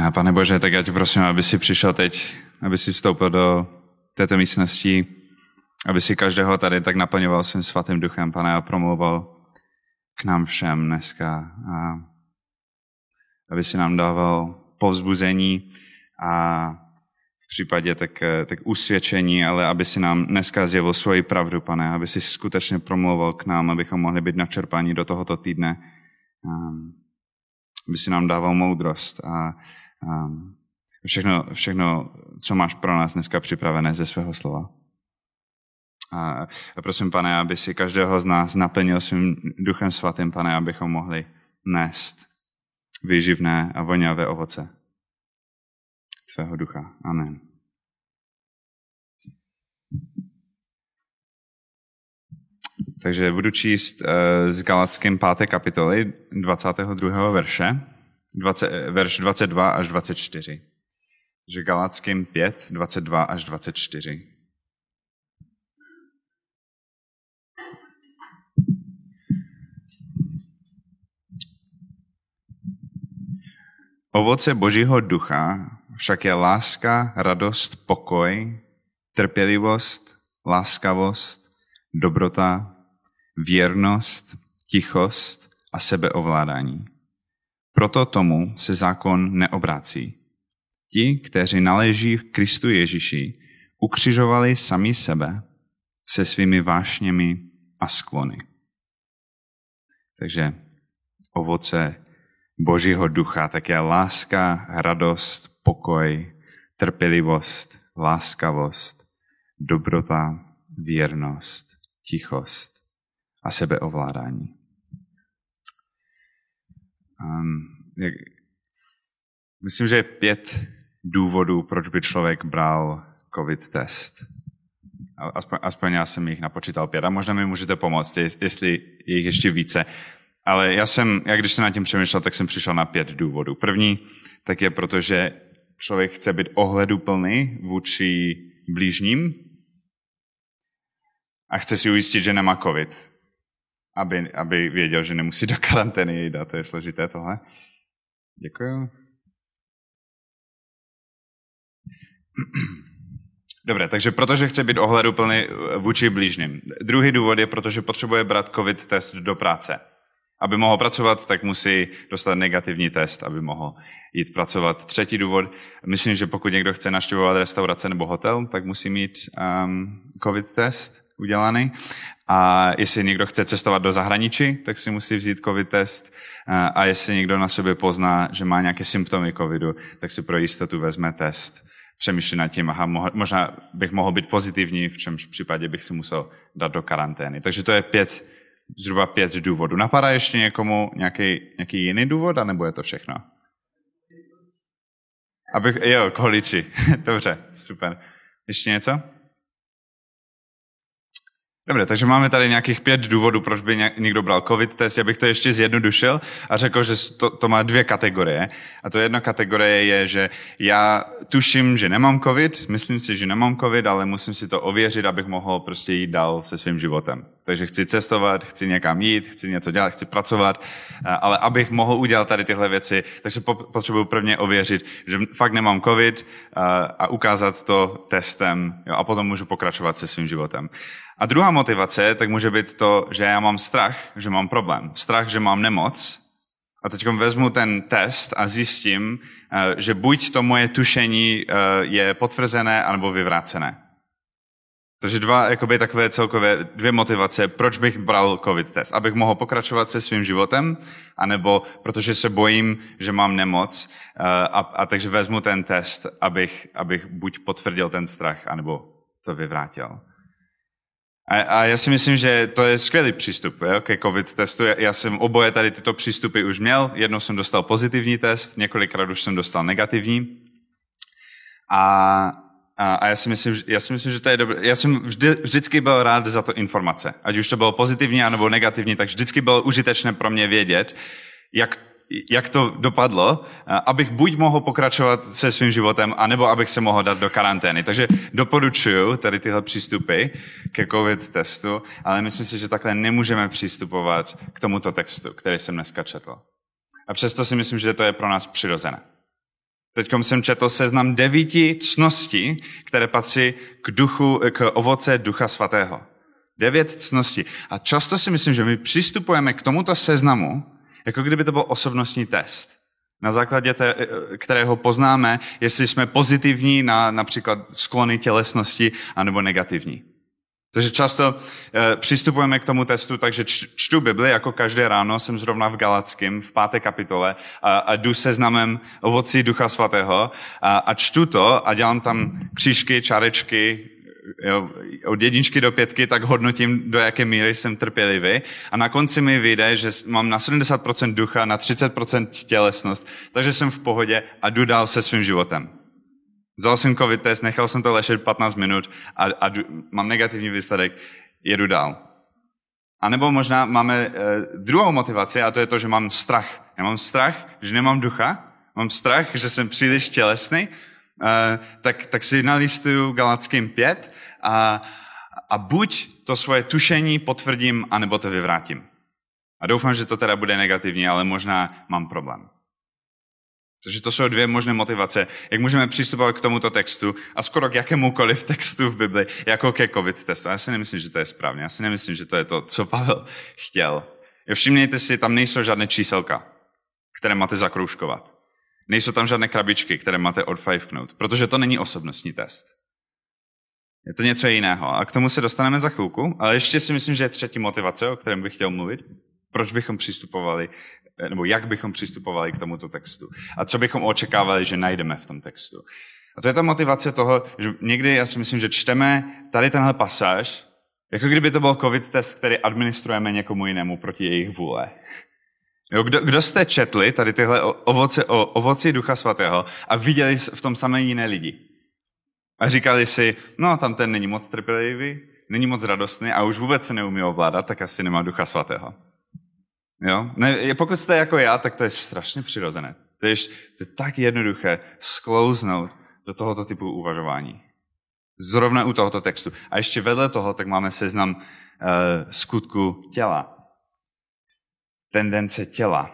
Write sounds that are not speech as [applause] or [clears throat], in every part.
A pane Bože, tak já tě prosím, aby si přišel teď, aby si vstoupil do této místnosti, aby si každého tady tak naplňoval svým svatým duchem, pane, a promluval k nám všem dneska. A aby si nám dával povzbuzení a v případě tak, tak usvědčení, ale aby si nám dneska zjevil svoji pravdu, pane, aby si skutečně promluval k nám, abychom mohli být načerpáni do tohoto týdne, aby si nám dával moudrost a, a všechno, všechno, co máš pro nás dneska připravené ze svého slova. A prosím, pane, aby si každého z nás naplnil svým duchem svatým, pane, abychom mohli nést výživné a voňavé ovoce tvého ducha. Amen. Takže budu číst uh, z Galackým 5. kapitoly 22. verše, 20, verš 22 až 24. Takže Galackým 5, 22 až 24. Ovoce Božího ducha však je láska, radost, pokoj, trpělivost, láskavost, dobrota, věrnost, tichost a sebeovládání. Proto tomu se zákon neobrácí. Ti, kteří naleží v Kristu Ježíši, ukřižovali sami sebe se svými vášněmi a sklony. Takže ovoce Božího ducha, tak je láska, radost, pokoj, trpělivost, láskavost, dobrota, věrnost, tichost a sebeovládání. Um, myslím, že je pět důvodů, proč by člověk bral COVID test. Aspoň, aspoň já jsem jich napočítal pět a možná mi můžete pomoct, jestli je jich ještě více. Ale já jsem, jak když jsem nad tím přemýšlel, tak jsem přišel na pět důvodů. První, tak je proto, že člověk chce být ohleduplný vůči blížním a chce si ujistit, že nemá covid, aby, aby věděl, že nemusí do karantény jít a to je složité tohle. Děkuji. Dobře, takže protože chce být ohleduplný vůči blížním. Druhý důvod je, protože potřebuje brát covid test do práce. Aby mohl pracovat, tak musí dostat negativní test, aby mohl jít pracovat. Třetí důvod, myslím, že pokud někdo chce naštěvovat restaurace nebo hotel, tak musí mít um, covid test udělaný. A jestli někdo chce cestovat do zahraničí, tak si musí vzít covid test. A jestli někdo na sobě pozná, že má nějaké symptomy covidu, tak si pro jistotu vezme test. Přemýšlí nad tím, aha, možná bych mohl být pozitivní, v čemž případě bych si musel dát do karantény. Takže to je pět, zhruba pět důvodů. Napadá ještě někomu nějaký, nějaký jiný důvod, anebo je to všechno? Abych, jo, kohliči. [laughs] Dobře, super. Ještě něco? Dobře, takže máme tady nějakých pět důvodů, proč by někdo bral covid test. Já bych to ještě zjednodušil a řekl, že to, to má dvě kategorie. A to jedna kategorie je, že já tuším, že nemám covid, myslím si, že nemám covid, ale musím si to ověřit, abych mohl prostě jít dál se svým životem. Takže chci cestovat, chci někam jít, chci něco dělat, chci pracovat, ale abych mohl udělat tady tyhle věci, tak se potřebuji prvně ověřit, že fakt nemám covid a ukázat to testem jo, a potom můžu pokračovat se svým životem. A druhá motivace, tak může být to, že já mám strach, že mám problém. Strach, že mám nemoc. A teď vezmu ten test a zjistím, eh, že buď to moje tušení eh, je potvrzené, anebo vyvrácené. Takže dva jakoby, takové celkové dvě motivace, proč bych bral covid test. Abych mohl pokračovat se svým životem, anebo protože se bojím, že mám nemoc eh, a, a takže vezmu ten test, abych, abych buď potvrdil ten strach, anebo to vyvrátil. A, a já si myslím, že to je skvělý přístup jo, ke COVID testu. Já, já jsem oboje tady tyto přístupy už měl. Jednou jsem dostal pozitivní test, několikrát už jsem dostal negativní. A, a, a já, si myslím, já si myslím, že to je dobré. Já jsem vždy, vždycky byl rád za to informace. Ať už to bylo pozitivní nebo negativní, tak vždycky bylo užitečné pro mě vědět, jak jak to dopadlo, abych buď mohl pokračovat se svým životem, anebo abych se mohl dát do karantény. Takže doporučuju tady tyhle přístupy ke COVID testu, ale myslím si, že takhle nemůžeme přistupovat k tomuto textu, který jsem dneska četl. A přesto si myslím, že to je pro nás přirozené. Teď jsem četl seznam devíti cností, které patří k, duchu, k ovoce Ducha Svatého. Devět cností. A často si myslím, že my přistupujeme k tomuto seznamu, jako kdyby to byl osobnostní test. Na základě té, kterého poznáme, jestli jsme pozitivní na například sklony tělesnosti, anebo negativní. Takže často e, přistupujeme k tomu testu, takže čtu Bibli, jako každé ráno jsem zrovna v Galackém, v páté kapitole a, a jdu seznamem ovocí Ducha Svatého a, a čtu to a dělám tam křížky, čárečky, jo, od jedničky do pětky, tak hodnotím, do jaké míry jsem trpělivý. A na konci mi vyjde, že mám na 70% ducha, na 30% tělesnost, takže jsem v pohodě a jdu dál se svým životem. Vzal jsem covid test, nechal jsem to ležet 15 minut a, a jdu, mám negativní výsledek, jedu dál. A nebo možná máme e, druhou motivaci a to je to, že mám strach. Já mám strach, že nemám ducha, mám strach, že jsem příliš tělesný, tak, tak si nalistuju Galackým 5 a, a buď to svoje tušení potvrdím, anebo to vyvrátím. A doufám, že to teda bude negativní, ale možná mám problém. Takže to jsou dvě možné motivace, jak můžeme přistupovat k tomuto textu a skoro k jakémukoliv textu v Bibli, jako ke covid testu. Já si nemyslím, že to je správně. Já si nemyslím, že to je to, co Pavel chtěl. Všimněte si, tam nejsou žádné číselka, které máte zakroužkovat. Nejsou tam žádné krabičky, které máte odfajfknout, protože to není osobnostní test. Je to něco jiného. A k tomu se dostaneme za chvilku, ale ještě si myslím, že je třetí motivace, o kterém bych chtěl mluvit. Proč bychom přistupovali Eh, nebo jak bychom přistupovali k tomuto textu. A co bychom očekávali, že najdeme v tom textu. A to je ta motivace toho, že někdy já si myslím, že čteme tady tenhle pasáž, jako kdyby to byl covid test, který administrujeme někomu jinému proti jejich vůle. Jo, kdo, kdo jste četli tady tyhle ovoce, o ovoci Ducha Svatého a viděli v tom samé jiné lidi? A říkali si, no tam ten není moc trpělivý, není moc radostný a už vůbec se neumí ovládat, tak asi nemá Ducha Svatého. Jo? Ne, pokud jste jako já, tak to je strašně přirozené. To je, to je tak jednoduché sklouznout do tohoto typu uvažování. Zrovna u tohoto textu. A ještě vedle toho, tak máme seznam uh, skutku těla. Tendence těla.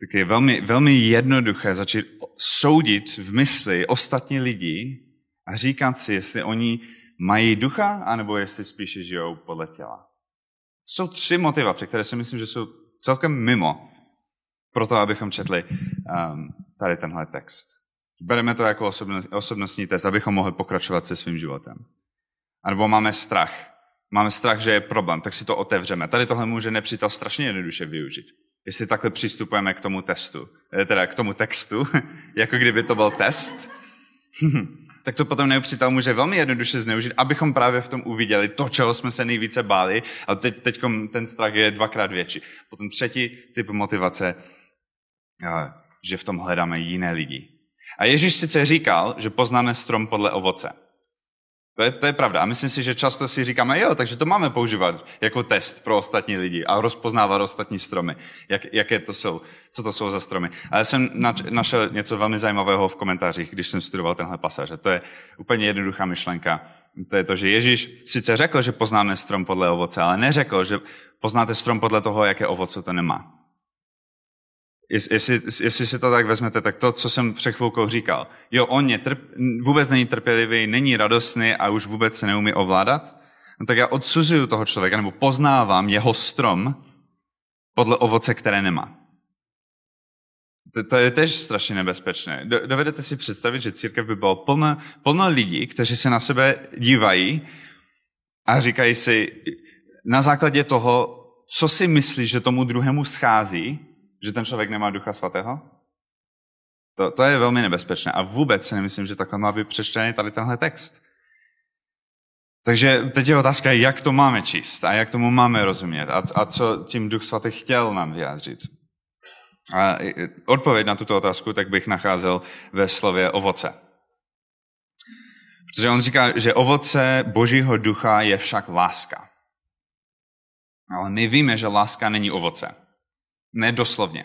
Tak je velmi, velmi jednoduché začít soudit v mysli ostatní lidi a říkat si, jestli oni mají ducha, anebo jestli spíše žijou podle těla. Jsou tři motivace, které si myslím, že jsou celkem mimo pro to, abychom četli um, tady tenhle text. Bereme to jako osobnostní test, abychom mohli pokračovat se svým životem. A nebo máme strach. Máme strach, že je problém, tak si to otevřeme. Tady tohle může nepřítel strašně jednoduše využít. Jestli takhle přistupujeme k tomu testu, eh, teda k tomu textu, [laughs] jako kdyby to byl test, [laughs] tak to potom nepřítel může velmi jednoduše zneužít, abychom právě v tom uviděli to, čeho jsme se nejvíce báli, a teď, teď ten strach je dvakrát větší. Potom třetí typ motivace, že v tom hledáme jiné lidi. A Ježíš sice říkal, že poznáme strom podle ovoce. To je, to je pravda. A myslím si, že často si říkáme, jo, takže to máme používat jako test pro ostatní lidi a rozpoznávat ostatní stromy. Jak, jaké to jsou, co to jsou za stromy. A já jsem našel něco velmi zajímavého v komentářích, když jsem studoval tenhle pasáž. To je úplně jednoduchá myšlenka. To je to, že Ježíš sice řekl, že poznáme strom podle ovoce, ale neřekl, že poznáte strom podle toho, jaké ovoce to nemá. Jestli, jestli si to tak vezmete, tak to, co jsem před chvilkou říkal. Jo, on je trp, vůbec není trpělivý, není radostný a už vůbec se neumí ovládat. No tak já odsuzuju toho člověka, nebo poznávám jeho strom podle ovoce, které nemá. To, to je tež strašně nebezpečné. Do, dovedete si představit, že církev by byla plná, plná lidí, kteří se na sebe dívají a říkají si na základě toho, co si myslí, že tomu druhému schází, že ten člověk nemá ducha svatého? To, to je velmi nebezpečné a vůbec si nemyslím, že takhle má být přečtený tady tenhle text. Takže teď je otázka, jak to máme číst a jak tomu máme rozumět a, a co tím Duch Svatý chtěl nám vyjádřit. A odpověď na tuto otázku tak bych nacházel ve slově ovoce. Protože on říká, že ovoce Božího ducha je však láska. Ale my víme, že láska není ovoce. Ne doslovně.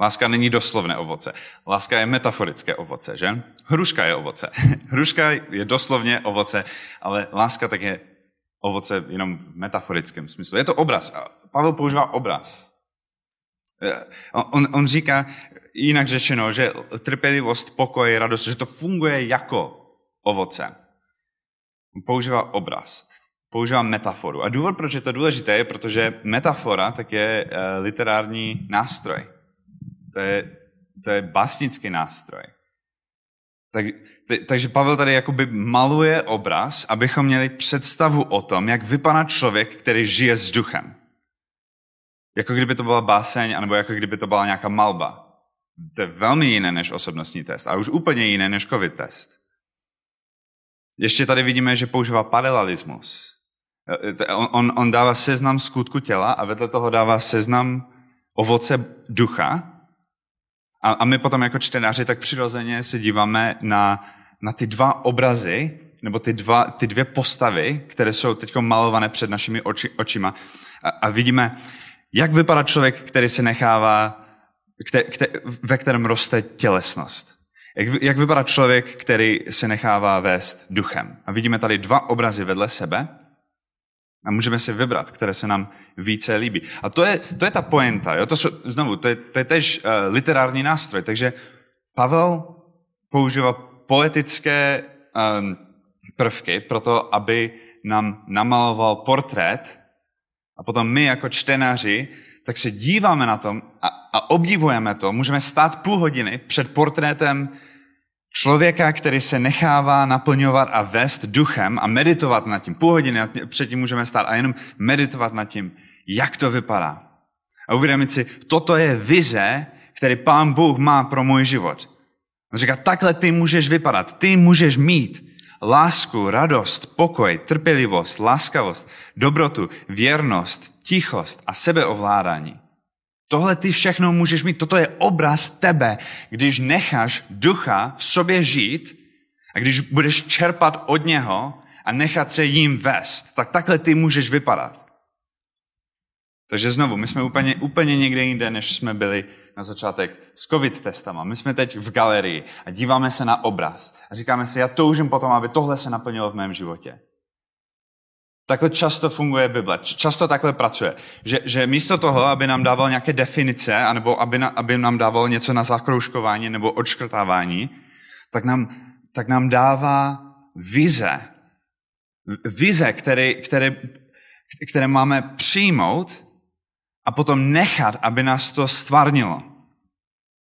Láska není doslovné ovoce. Láska je metaforické ovoce, že? Hruška je ovoce. [laughs] Hruška je doslovně ovoce, ale láska tak je ovoce jenom v metaforickém smyslu. Je to obraz. Pavel používá obraz. Eh, on, on říká, jinak řečeno, že trpělivost, pokoj, radost, že to funguje jako ovoce. On používá obraz, používá metaforu. A důvod, proč je to důležité, je, protože metafora tak je uh, literární nástroj. To je, to je básnický nástroj. Tak, t- takže Pavel tady jakoby maluje obraz, abychom měli představu o tom, jak vypadá člověk, který žije s duchem. Jako kdyby to byla báseň, anebo jako kdyby to byla nějaká malba. To je velmi jiné než osobnostní test, a už úplně jiné než covid test. Ještě tady vidíme, že používá paralelismus. On, on, on dává seznam skutku těla a vedle toho dává seznam ovoce ducha. A, a my potom jako čtenáři tak přirozeně se díváme na, na ty dva obrazy, nebo ty, dva, ty dvě postavy, které jsou teď malované před našimi oči, očima. A, a vidíme, jak vypadá člověk, který se nechává, kter, kter, ve kterém roste tělesnost. Jak, jak vypadá člověk, který se nechává vést duchem. A vidíme tady dva obrazy vedle sebe a můžeme si vybrat, které se nám více líbí. A to je, to je ta poenta. Jo? To jsou, znovu, to je, to je tež uh, literární nástroj. Takže Pavel používá poetické um, prvky pro to, aby nám namaloval portrét a potom my jako čtenáři, tak se díváme na tom a, a obdivujeme to. Můžeme stát půl hodiny před portrétem člověka, který se nechává naplňovat a vést duchem a meditovat nad tím. Půl hodiny předtím můžeme stát a jenom meditovat nad tím, jak to vypadá. A uvědomit si, toto je vize, který Pán Bůh má pro můj život. On říká, takhle ty můžeš vypadat, ty můžeš mít lásku, radost, pokoj, trpělivost, láskavost, dobrotu, věrnost, tichost a sebeovládání. Tohle ty všechno můžeš mít. Toto je obraz tebe, když necháš ducha v sobě žít a když budeš čerpat od něho a nechat se jim vést, tak takhle ty můžeš vypadat. Takže znovu, my jsme úplně, úplně někde jinde, než jsme byli na začátek s covid testama. My jsme teď v galerii a díváme se na obraz a říkáme si, já toužím potom, aby tohle se naplnilo v mém životě. Takhle často funguje Bible, často takhle pracuje. Že, že místo toho, aby nám dával nějaké definice, anebo aby, na, aby nám dával něco na zakroužkování nebo odškrtávání, tak nám, tak nám dává vize. Vize, které, které, které máme přijmout a potom nechat, aby nás to stvárnilo.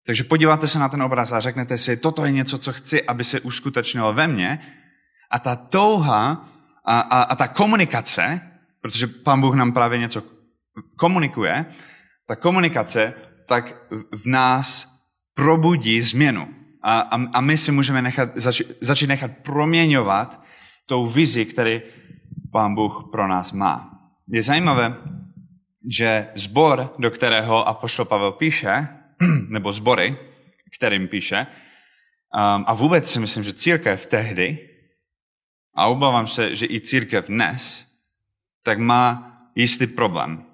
Takže podíváte se na ten obraz a řeknete si, toto je něco, co chci, aby se uskutečnilo ve mně. A ta touha a, a, a ta komunikace, protože Pán Bůh nám právě něco komunikuje, ta komunikace tak v nás probudí změnu. A, a, a my si můžeme nechat, zači, začít nechat proměňovat tou vizi, který Pán Bůh pro nás má. Je zajímavé, že zbor, do kterého apoštol Pavel píše, [clears throat] nebo zbory, kterým píše, a vůbec si myslím, že církev tehdy, a obávám se, že i církev dnes, tak má jistý problém.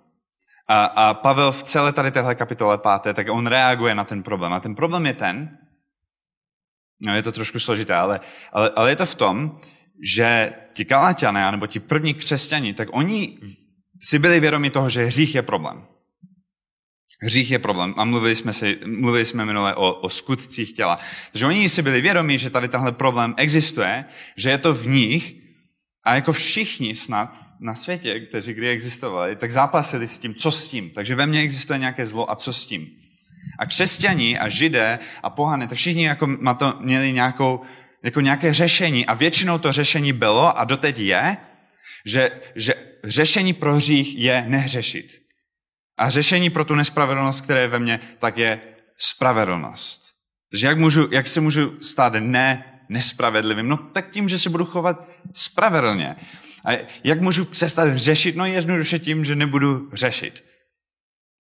A, a Pavel v celé tady téhle kapitole páté, tak on reaguje na ten problém. A ten problém je ten, no je to trošku složité, ale, ale, ale je to v tom, že ti Galatiané, nebo ti první křesťani, tak oni si byli vědomi toho, že hřích je problém. Hřích je problém. A mluvili jsme, si, mluvili jsme minule o, o skutcích těla. Takže oni si byli vědomi, že tady tenhle problém existuje, že je to v nich a jako všichni snad na světě, kteří kdy existovali, tak zápasili s tím, co s tím. Takže ve mně existuje nějaké zlo a co s tím. A křesťani a židé a pohany, tak všichni jako na to měli nějakou, jako nějaké řešení a většinou to řešení bylo a doteď je, že, že řešení pro hřích je nehřešit. A řešení pro tu nespravedlnost, které je ve mně, tak je spravedlnost. Takže jak, můžu, jak se můžu stát ne nespravedlivým? No tak tím, že se budu chovat spravedlně. A jak můžu přestat řešit? No jednoduše tím, že nebudu řešit.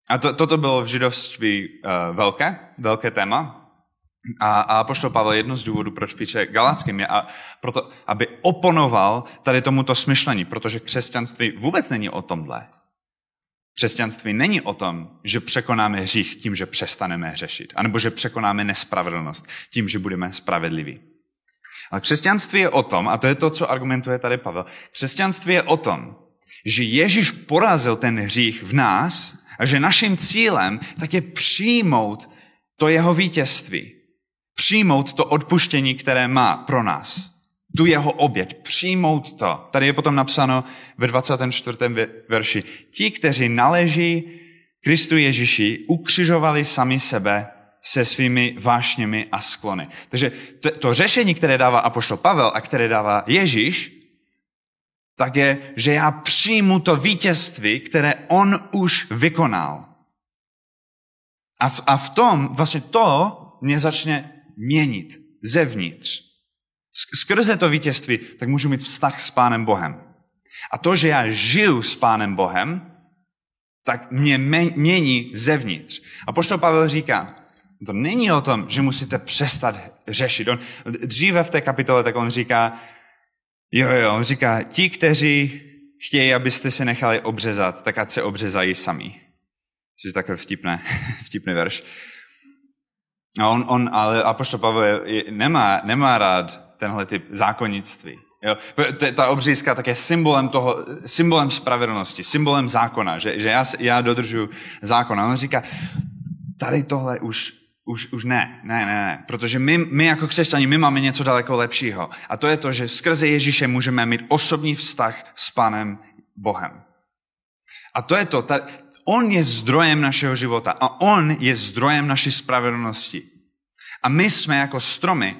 A to, toto bylo v židovství uh, velké, velké téma. A, a poštol Pavel jedno z důvodů, proč píše Galackým, je, a proto, aby oponoval tady tomuto smyšlení, protože křesťanství vůbec není o tomhle. Křesťanství není o tom, že překonáme hřích tím, že přestaneme hřešit, anebo že překonáme nespravedlnost tím, že budeme spravedliví. Ale křesťanství je o tom, a to je to, co argumentuje tady Pavel, křesťanství je o tom, že Ježíš porazil ten hřích v nás A že naším cílem tak je přijmout to jeho vítězství. Přijmout to odpuštění, které má pro nás. Tu jeho oběť. Přijmout to. Tady je potom napsáno ve 24. verši. Ti, kteří naleží Kristu Ježíši, ukřižovali sami sebe se svými vášněmi a sklony. Takže to, to řešení, které dává apoštol Pavel a které dává Ježíš, tak je, že já přijmu to vítězství, které on už vykonal. A v, a v tom vlastně to mě začne měnit zevnitř. Skrze to vítězství, tak můžu mít vztah s Pánem Bohem. A to, že já žiju s Pánem Bohem, tak mě mění zevnitř. A poštol Pavel říká, to není o tom, že musíte přestat řešit. On, dříve v té kapitole tak on říká, jo, jo, on říká, ti, kteří chtějí, abyste se nechali obřezat, tak ať se obřezají sami. Což je takové vtipné, [laughs] vtipný verš. A on, on ale Apoštol Pavel je, nemá, nemá rád tenhle typ zákonnictví. Jo? Ta obřízka tak je symbolem toho, symbolem spravedlnosti, symbolem zákona, že, že já, já dodržuji zákon. A on říká, tady tohle už, už, už ne, ne, ne, ne. Protože my, my jako křesťani, my máme něco daleko lepšího. A to je to, že skrze Ježíše můžeme mít osobní vztah s Panem Bohem. A to je to, ta, On je zdrojem našeho života a On je zdrojem naší spravedlnosti. A my jsme jako stromy,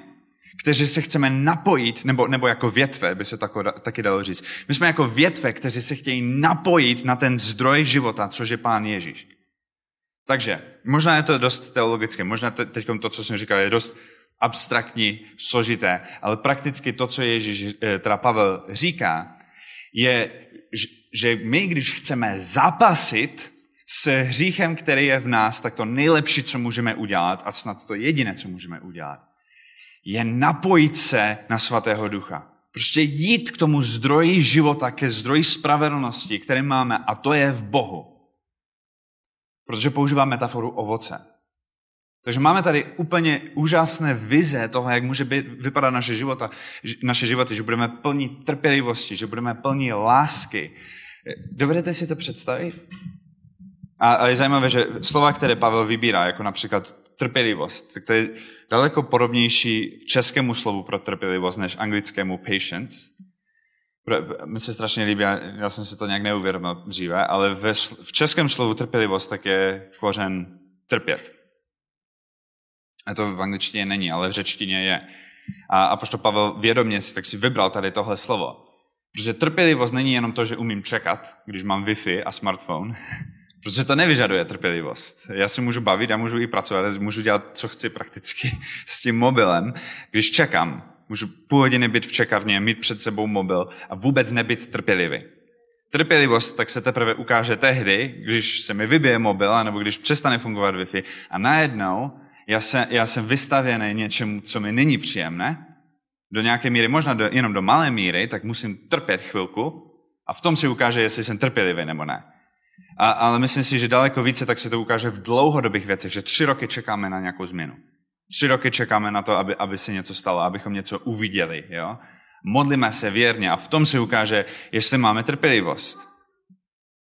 kteří se chceme napojit, nebo, nebo jako větve, by se tako, taky dalo říct. My jsme jako větve, kteří se chtějí napojit na ten zdroj života, což je Pán Ježíš. Takže, možná je to dost teologické, možná teď to, co jsem říkal, je dost abstraktní, složité, ale prakticky to, co Ježíš, eh, teda Pavel říká, je, že my, když chceme zapasit s hříchem, který je v nás, tak to nejlepší, co můžeme udělat, a snad to jediné, co můžeme udělat, je napojit se na svatého ducha. Prostě jít k tomu zdroji života, ke zdroji spravedlnosti, který máme, a to je v Bohu. Protože používám metaforu ovoce. Takže máme tady úplně úžasné vize toho, jak může být, vypadat naše, života, naše životy, že budeme plní trpělivosti, že budeme plní lásky. Dovedete si to představit? A, a je zajímavé, že slova, které Pavel vybírá, jako například trpělivost, tak to je daleko podobnější českému slovu pro trpělivost než anglickému patience. Mi se strašně líbí, já jsem si to nějak neuvědomil dříve, ale ve, v českém slovu trpělivost tak je kořen trpět. A to v angličtině není, ale v řečtině je. A, a pošto Pavel vědomě si, tak si vybral tady tohle slovo. Protože trpělivost není jenom to, že umím čekat, když mám Wi-Fi a smartphone, Protože to nevyžaduje trpělivost. Já si můžu bavit, já můžu i pracovat, můžu dělat, co chci prakticky [laughs] s tím mobilem. Když čekám, můžu půl hodiny být v čekárně, mít před sebou mobil a vůbec nebyt trpělivý. Trpělivost tak se teprve ukáže tehdy, když se mi vybije mobil, nebo když přestane fungovat Wi-Fi a najednou já, se, já jsem vystavěný něčemu, co mi není příjemné, do nějaké míry, možná do, jenom do malé míry, tak musím trpět chvilku a v tom si ukáže, jestli jsem trpělivý nebo ne. A, ale myslím si, že daleko více tak se to ukáže v dlouhodobých věcech, že tři roky čekáme na nějakou změnu. Tři roky čekáme na to, aby, aby se něco stalo, abychom něco uviděli. Jo? Modlíme se věrně a v tom se ukáže, jestli máme trpělivost.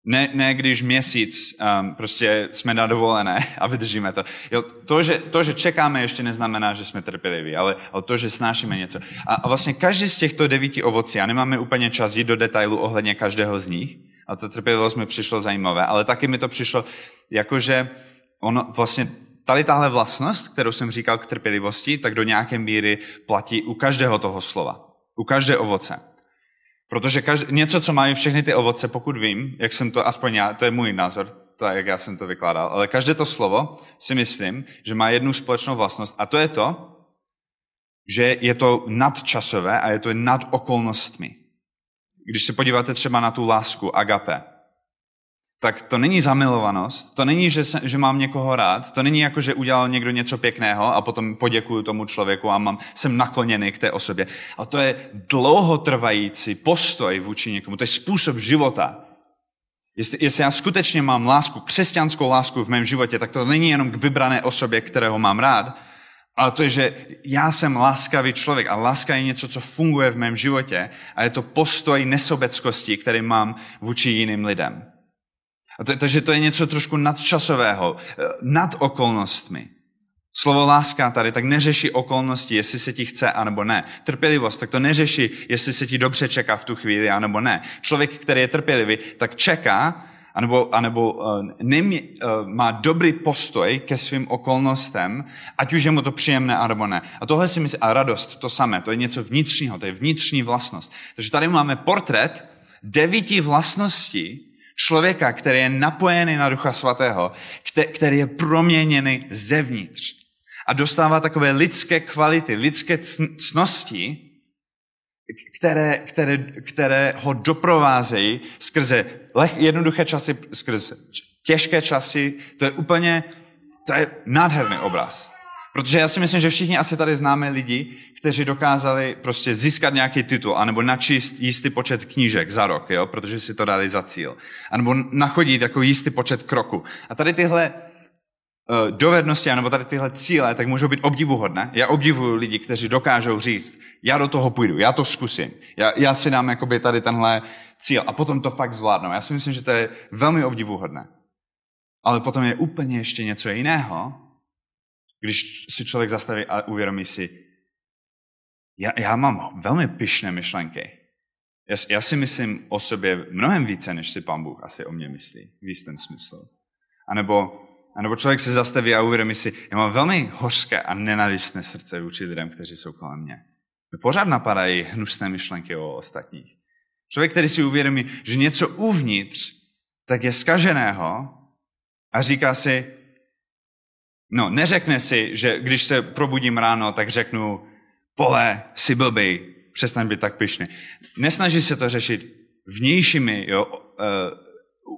Ne, ne když měsíc um, prostě jsme na dovolené [laughs] a vydržíme to. Jo, to, že, to, že čekáme, ještě neznamená, že jsme trpěliví, ale, ale to, že snášíme něco. A, a vlastně každý z těchto devíti ovocí, a nemáme úplně čas jít do detailu ohledně každého z nich, a to trpělivost mi přišlo zajímavé, ale taky mi to přišlo, jakože ono vlastně tady tahle vlastnost, kterou jsem říkal k trpělivosti, tak do nějaké míry platí u každého toho slova. U každé ovoce. Protože každé, něco, co mají všechny ty ovoce, pokud vím, jak jsem to, aspoň já, to je můj názor, to jak já jsem to vykládal, ale každé to slovo si myslím, že má jednu společnou vlastnost a to je to, že je to nadčasové a je to nad okolnostmi. Když se podíváte třeba na tu lásku, agape, tak to není zamilovanost, to není, že, se, že mám někoho rád, to není jako, že udělal někdo něco pěkného a potom poděkuju tomu člověku a mám, jsem nakloněný k té osobě. A to je dlouhotrvající postoj vůči někomu, to je způsob života. Jestli, jestli já skutečně mám lásku, křesťanskou lásku v mém životě, tak to není jenom k vybrané osobě, kterého mám rád, ale to je, že já jsem láskavý člověk a láska je něco, co funguje v mém životě a je to postoj nesobeckosti, který mám vůči jiným lidem. A to, takže to je něco trošku nadčasového, eh, nad okolnostmi. Slovo láska tady tak neřeší okolnosti, jestli se ti chce, anebo ne. Trpělivost, tak to neřeší, jestli se ti dobře čeká v tu chvíli, anebo ne. Člověk, který je trpělivý, tak čeká, anebo, anebo uh, nemě, uh, má dobrý postoj ke svým okolnostem, ať už je mu to příjemné, anebo ne. A tohle si myslím, a radost, to samé, to je něco vnitřního, to je vnitřní vlastnost. Takže tady máme portrét devíti vlastností člověka, který je napojený na Ducha Svatého, který je proměněný zevnitř a dostává takové lidské kvality, lidské cnosti, které, které, které ho doprovázejí skrze leh, jednoduché časy, skrze těžké časy. To je úplně, to je nádherný obraz. Protože já si myslím, že všichni asi tady známe lidi, kteří dokázali prostě získat nějaký titul, anebo načíst jistý počet knížek za rok, jo, protože si to dali za cíl. Anebo nachodit jako jistý počet kroků. A tady tyhle dovednosti, anebo tady tyhle cíle, tak můžou být obdivuhodné. Já obdivuju lidi, kteří dokážou říct, já do toho půjdu, já to zkusím, já, já si dám jakoby tady tenhle cíl a potom to fakt zvládnu. Já si myslím, že to je velmi obdivuhodné. Ale potom je úplně ještě něco jiného, když si člověk zastaví a uvědomí si, já, já mám velmi pyšné myšlenky. Já, já si myslím o sobě mnohem více, než si pan Bůh asi o mě myslí, v jistém smyslu. A nebo, a nebo člověk se zastaví a uvědomí si, já mám velmi hořké a nenavistné srdce vůči lidem, kteří jsou kolem mě. Mě pořád napadají hnusné myšlenky o ostatních. Člověk, který si uvědomí, že něco uvnitř tak je skaženého a říká si, no, neřekne si, že když se probudím ráno, tak řeknu, pole, si blbej, přestaň být tak pyšný. Nesnaží se to řešit vnějšími jo, uh,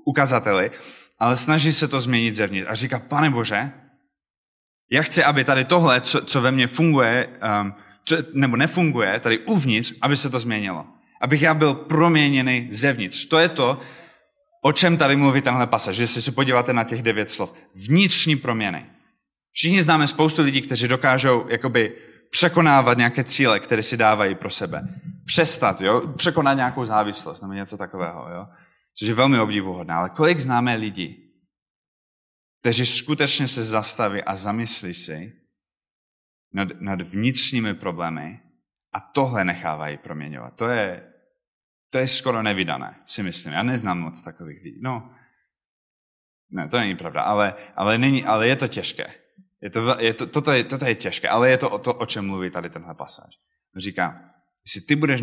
ukazateli, ale snaží se to změnit zevnitř. A říká, pane Bože, já chci, aby tady tohle, co, co ve mně funguje, um, co, nebo nefunguje, tady uvnitř, aby se to změnilo. Abych já byl proměněný zevnitř. To je to, o čem tady mluví tenhle pasaž. Jestli se podíváte na těch devět slov. Vnitřní proměny. Všichni známe spoustu lidí, kteří dokážou jakoby překonávat nějaké cíle, které si dávají pro sebe. Přestat, jo? překonat nějakou závislost nebo něco takového. Jo? Což je velmi obdivuhodné. Ale kolik známe lidí, kteří skutečně se zastaví a zamyslí si nad, nad vnitřními problémy a tohle nechávají proměňovat. To je, to je skoro nevydané, si myslím. Já neznám moc takových lidí. No, ne, to není pravda, ale, ale, není, ale je to těžké. Je to, je to, toto, je, toto je těžké, ale je to o to, o čem mluví tady tenhle pasáž. Říká, jestli ty budeš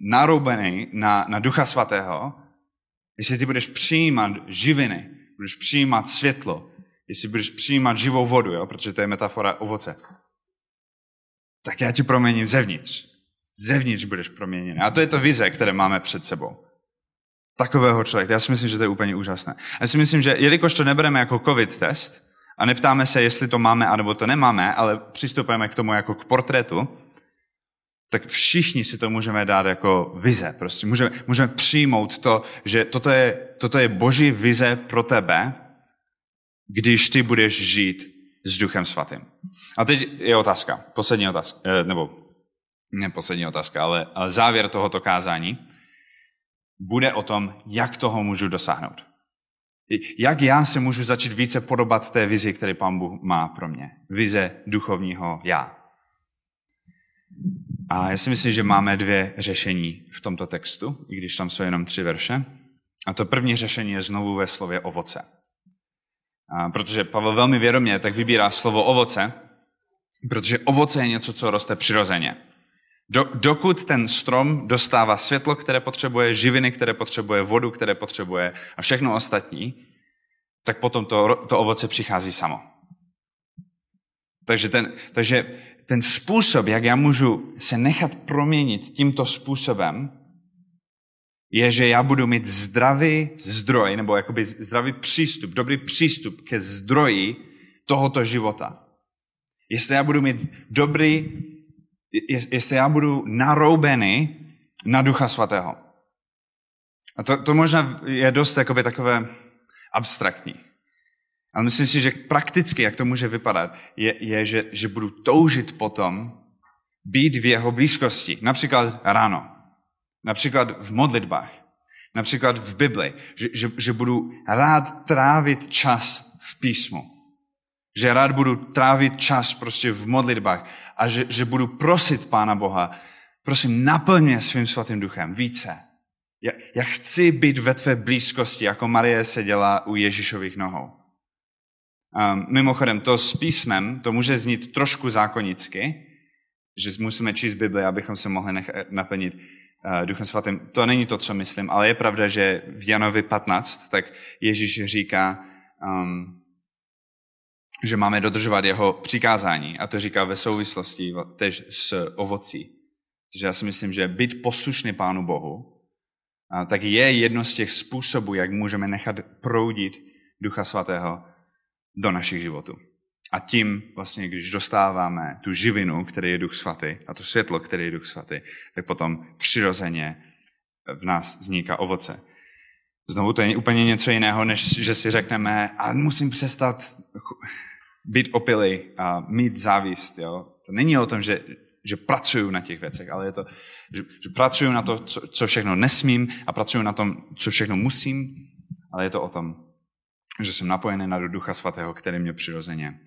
naroubený na, na Ducha Svatého, jestli ty budeš přijímat živiny, budeš přijímat světlo, jestli budeš přijímat živou vodu, jo, protože to je metafora ovoce, tak já ti proměním zevnitř. Zevnitř budeš proměněný. A to je to vize, které máme před sebou. Takového člověka. Já si myslím, že to je úplně úžasné. Já si myslím, že jelikož to nebereme jako covid test, a neptáme se, jestli to máme, anebo to nemáme, ale přistupujeme k tomu jako k portrétu, tak všichni si to můžeme dát jako vize. Prostě můžeme, můžeme přijmout to, že toto je, toto je boží vize pro tebe, když ty budeš žít s Duchem Svatým. A teď je otázka, poslední otázka, eh, nebo ne poslední otázka, ale, ale závěr tohoto kázání bude o tom, jak toho můžu dosáhnout. Jak já se můžu začít více podobat té vizi, které Pán Bůh má pro mě? Vize duchovního já. A já si myslím, že máme dvě řešení v tomto textu, i když tam jsou jenom tři verše. A to první řešení je znovu ve slově ovoce. A protože Pavel velmi vědomě tak vybírá slovo ovoce, protože ovoce je něco, co roste přirozeně. Do, dokud ten strom dostává světlo, které potřebuje, živiny, které potřebuje, vodu, které potřebuje a všechno ostatní, tak potom to, to ovoce přichází samo. Takže ten, takže ten způsob, jak já můžu se nechat proměnit tímto způsobem, je, že já budu mít zdravý zdroj, nebo jakoby zdravý přístup, dobrý přístup ke zdroji tohoto života. Jestli já budu mít dobrý jestli já budu naroubený na Ducha Svatého. A to, to možná je dost jakoby, takové abstraktní. Ale myslím si, že prakticky, jak to může vypadat, je, je že, že budu toužit potom být v jeho blízkosti. Například ráno. Například v modlitbách. Například v Bibli, že, že, že budu rád trávit čas v písmu. Že rád budu trávit čas prostě v modlitbách a že, že budu prosit Pána Boha, prosím, naplň mě svým svatým duchem více. Já, já chci být ve tvé blízkosti, jako Marie seděla u Ježíšových nohou. Um, mimochodem, to s písmem, to může znít trošku zákonicky, že musíme číst Bibli, abychom se mohli nech- naplnit uh, Duchem Svatým. To není to, co myslím, ale je pravda, že v Janovi 15, tak Ježíš říká, um, že máme dodržovat jeho přikázání. A to říká ve souvislosti tež s ovocí. Takže já si myslím, že být poslušný Pánu Bohu, a tak je jedno z těch způsobů, jak můžeme nechat proudit Ducha Svatého do našich životů. A tím vlastně, když dostáváme tu živinu, který je Duch Svatý, a to světlo, který je Duch Svatý, tak potom přirozeně v nás vzniká ovoce. Znovu to je úplně něco jiného, než že si řekneme, ale musím přestat být opilý a mít závist. Jo? To není o tom, že, že pracuju na těch věcech, ale je to, že, že pracuju na to, co, co všechno nesmím a pracuju na tom, co všechno musím, ale je to o tom, že jsem napojený na Ducha Svatého, který mě přirozeně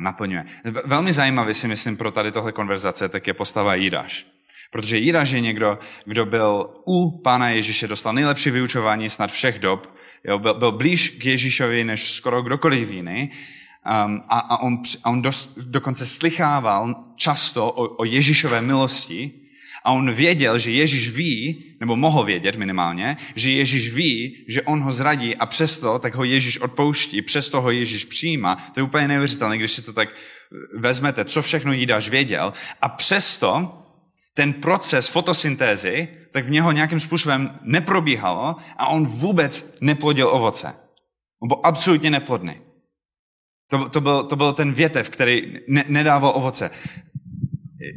naplňuje. Velmi zajímavý si myslím pro tady tohle konverzace, tak je postava Jidáš. Protože Jidáš je někdo, kdo byl u Pána Ježíše, dostal nejlepší vyučování snad všech dob, jo, byl, byl blíž k Ježíšovi než skoro kdokoliv jiný. Um, a, a on, a on dos, dokonce slychával často o, o Ježíšové milosti a on věděl, že Ježíš ví, nebo mohl vědět minimálně, že Ježíš ví, že on ho zradí a přesto tak ho Ježíš odpouští, přesto ho Ježíš přijímá. To je úplně neuvěřitelné, když si to tak vezmete, co všechno Jidáš věděl. A přesto ten proces fotosyntézy, tak v něho nějakým způsobem neprobíhalo a on vůbec neplodil ovoce. On byl absolutně neplodný. To, to, byl, to byl ten větev, který ne, nedával ovoce.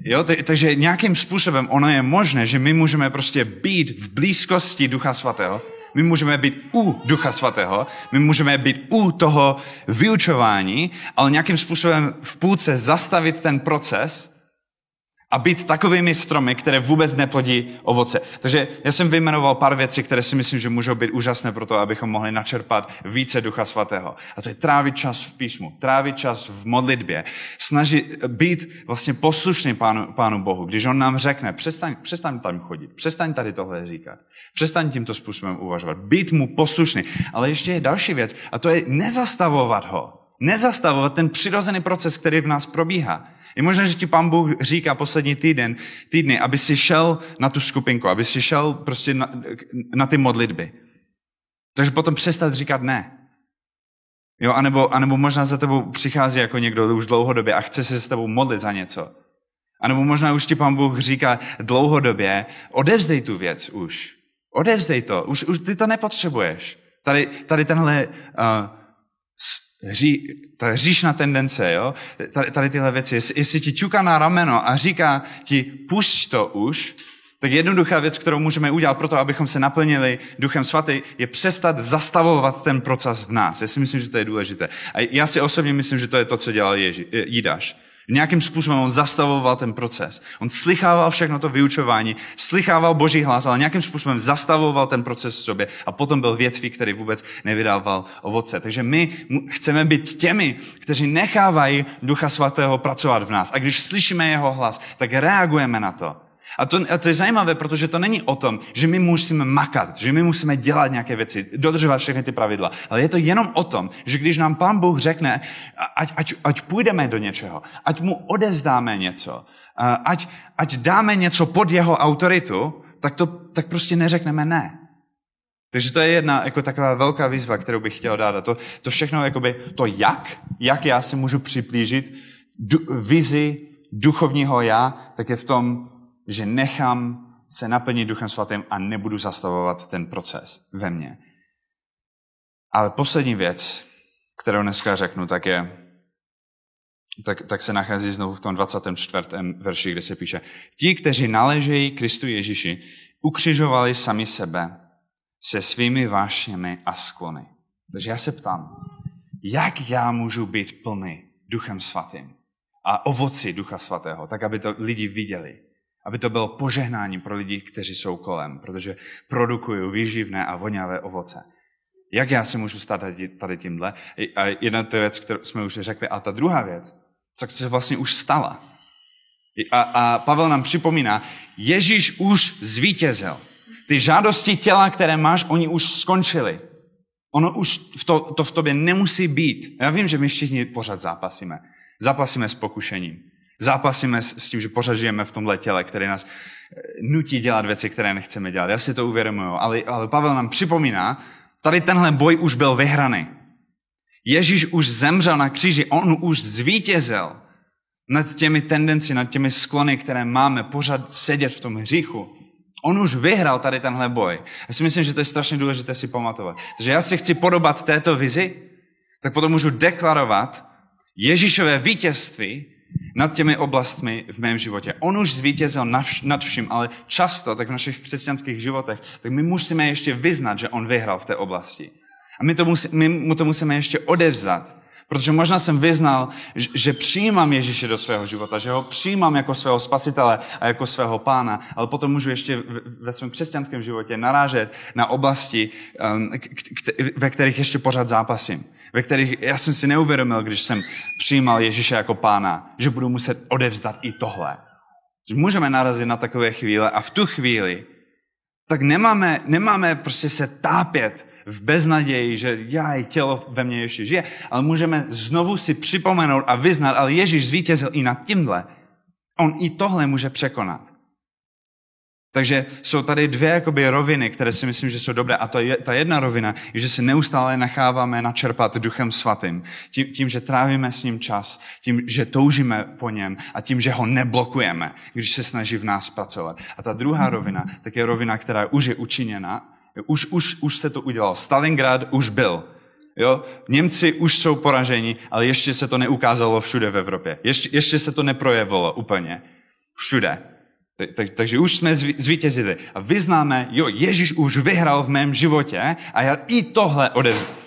Jo, takže nějakým způsobem ono je možné, že my můžeme prostě být v blízkosti Ducha Svatého, my můžeme být u Ducha Svatého, my můžeme být u toho vyučování, ale nějakým způsobem v půlce zastavit ten proces a být takovými stromy, které vůbec neplodí ovoce. Takže já jsem vyjmenoval pár věcí, které si myslím, že můžou být úžasné pro to, abychom mohli načerpat více Ducha Svatého. A to je trávit čas v písmu, trávit čas v modlitbě, snažit být vlastně poslušný Pánu, Pánu Bohu. Když On nám řekne, přestaň, přestaň tam chodit, přestaň tady tohle říkat, přestaň tímto způsobem uvažovat, být mu poslušný. Ale ještě je další věc, a to je nezastavovat ho. Nezastavovat ten přirozený proces, který v nás probíhá. Je možné, že ti pán Bůh říká poslední týden, týdny, aby si šel na tu skupinku, aby si šel prostě na, na ty modlitby. Takže potom přestat říkat ne. Jo, anebo, anebo možná za tebou přichází jako někdo už dlouhodobě a chce se s tebou modlit za něco. A nebo možná už ti pán Bůh říká dlouhodobě, odevzdej tu věc už. Odevzdej to, už, už ty to nepotřebuješ. Tady, tady tenhle uh, hří, ta hříšná tendence, jo? Tady, tady tyhle věci. Jestli, jestli ti ťuká na rameno a říká ti, pusť to už, tak jednoduchá věc, kterou můžeme udělat pro to, abychom se naplnili Duchem Svatý, je přestat zastavovat ten proces v nás. Já si myslím, že to je důležité. A já si osobně myslím, že to je to, co dělal Ježi, Jidáš. Nějakým způsobem on zastavoval ten proces. On slychával všechno to vyučování, slychával boží hlas, ale nějakým způsobem zastavoval ten proces v sobě a potom byl větví, který vůbec nevydával ovoce. Takže my chceme být těmi, kteří nechávají Ducha Svatého pracovat v nás. A když slyšíme jeho hlas, tak reagujeme na to. A to, a to je zajímavé, protože to není o tom, že my musíme makat, že my musíme dělat nějaké věci, dodržovat všechny ty pravidla. Ale je to jenom o tom, že když nám Pán Bůh řekne, ať, ať, ať půjdeme do něčeho, ať mu odezdáme něco, ať, ať dáme něco pod jeho autoritu, tak, to, tak prostě neřekneme ne. Takže to je jedna jako taková velká výzva, kterou bych chtěl dát. A to, to všechno, jakoby, to jak, jak já se můžu připlížit du, vizi duchovního já, tak je v tom, že nechám se naplnit Duchem Svatým a nebudu zastavovat ten proces ve mně. Ale poslední věc, kterou dneska řeknu, tak je, tak, tak se nachází znovu v tom 24. verši, kde se píše, ti, kteří naležejí Kristu Ježíši, ukřižovali sami sebe se svými vášněmi a sklony. Takže já se ptám, jak já můžu být plný Duchem Svatým a ovoci Ducha Svatého, tak aby to lidi viděli Aby to bylo požehnání pro lidi, kteří jsou kolem, protože produkují výživné a voňavé ovoce. Jak já se můžu stát tady tímhle? A jedna to je věc, kterou jsme už řekli. A ta druhá věc, co se vlastně už stala. A, a Pavel nám připomíná, Ježíš už zvítězil. Ty žádosti těla, které máš, oni už skončili. Ono už v to, to v tobě nemusí být. Já vím, že my všichni pořád zápasíme. Zápasíme s pokušením. Zápasíme s, tím, že pořád žijeme v tomhle těle, které nás eh, nutí dělat věci, které nechceme dělat. Já si to uvědomuju. Ale, ale Pavel nám připomíná, tady tenhle boj už byl vyhraný. Ježíš už zemřel na kříži, on už zvítězil nad těmi tendenci, nad těmi sklony, které máme, pořád sedět v tom hříchu. On už vyhrál tady tenhle boj. Já si myslím, že to je strašně důležité si pamatovat. Takže já si chci podobat této vizi, tak potom můžu deklarovat Ježíšové vítězství nad těmi oblastmi v mém životě. On už zvítězil nad vším, ale často, tak v našich křesťanských životech, tak my musíme ještě vyznat, že on vyhrál v té oblasti. A my, to musí, my mu to musíme ještě odevzat. Protože možná jsem vyznal, že přijímám Ježíše do svého života, že ho přijímám jako svého spasitele a jako svého pána, ale potom můžu ještě ve svém křesťanském životě narážet na oblasti, um, ve kterých ještě pořád zápasím. Ve kterých já jsem si neuvědomil, když jsem přijímal Ježíše jako pána, že budu muset odevzdat i tohle. Můžeme narazit na takové chvíle a v tu chvíli tak nemáme, nemáme prostě se tápět v beznaději, že já i tělo ve mně ještě žije, ale můžeme znovu si připomenout a vyznat, ale Ježíš zvítězil i nad tímhle. On i tohle může překonat. Takže jsou tady dvě jakoby, roviny, které si myslím, že jsou dobré. A to je, ta jedna rovina že se neustále necháváme načerpat duchem svatým. Tím, tím, že trávíme s ním čas, tím, že toužíme po něm a tím, že ho neblokujeme, když se snaží v nás pracovat. A ta druhá rovina, tak je rovina, která už je učiněna už, už, už se to udělalo. Stalingrad už byl. Jo? Němci už jsou poraženi, ale ještě se to neukázalo všude v Evropě. Ještě, ještě se to neprojevilo úplně. Všude. Tak, tak, takže už jsme zvítězili. A vyznáme, jo, Ježíš už vyhrál v mém životě a já i tohle odevz... [laughs]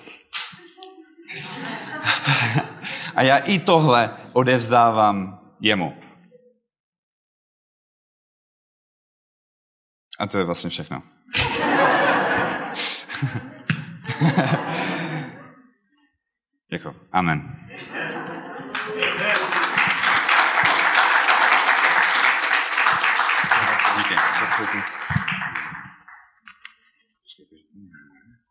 a já i tohle odevzdávám jemu. A to je vlastně všechno. [laughs] Děkuji. Amen. Díky.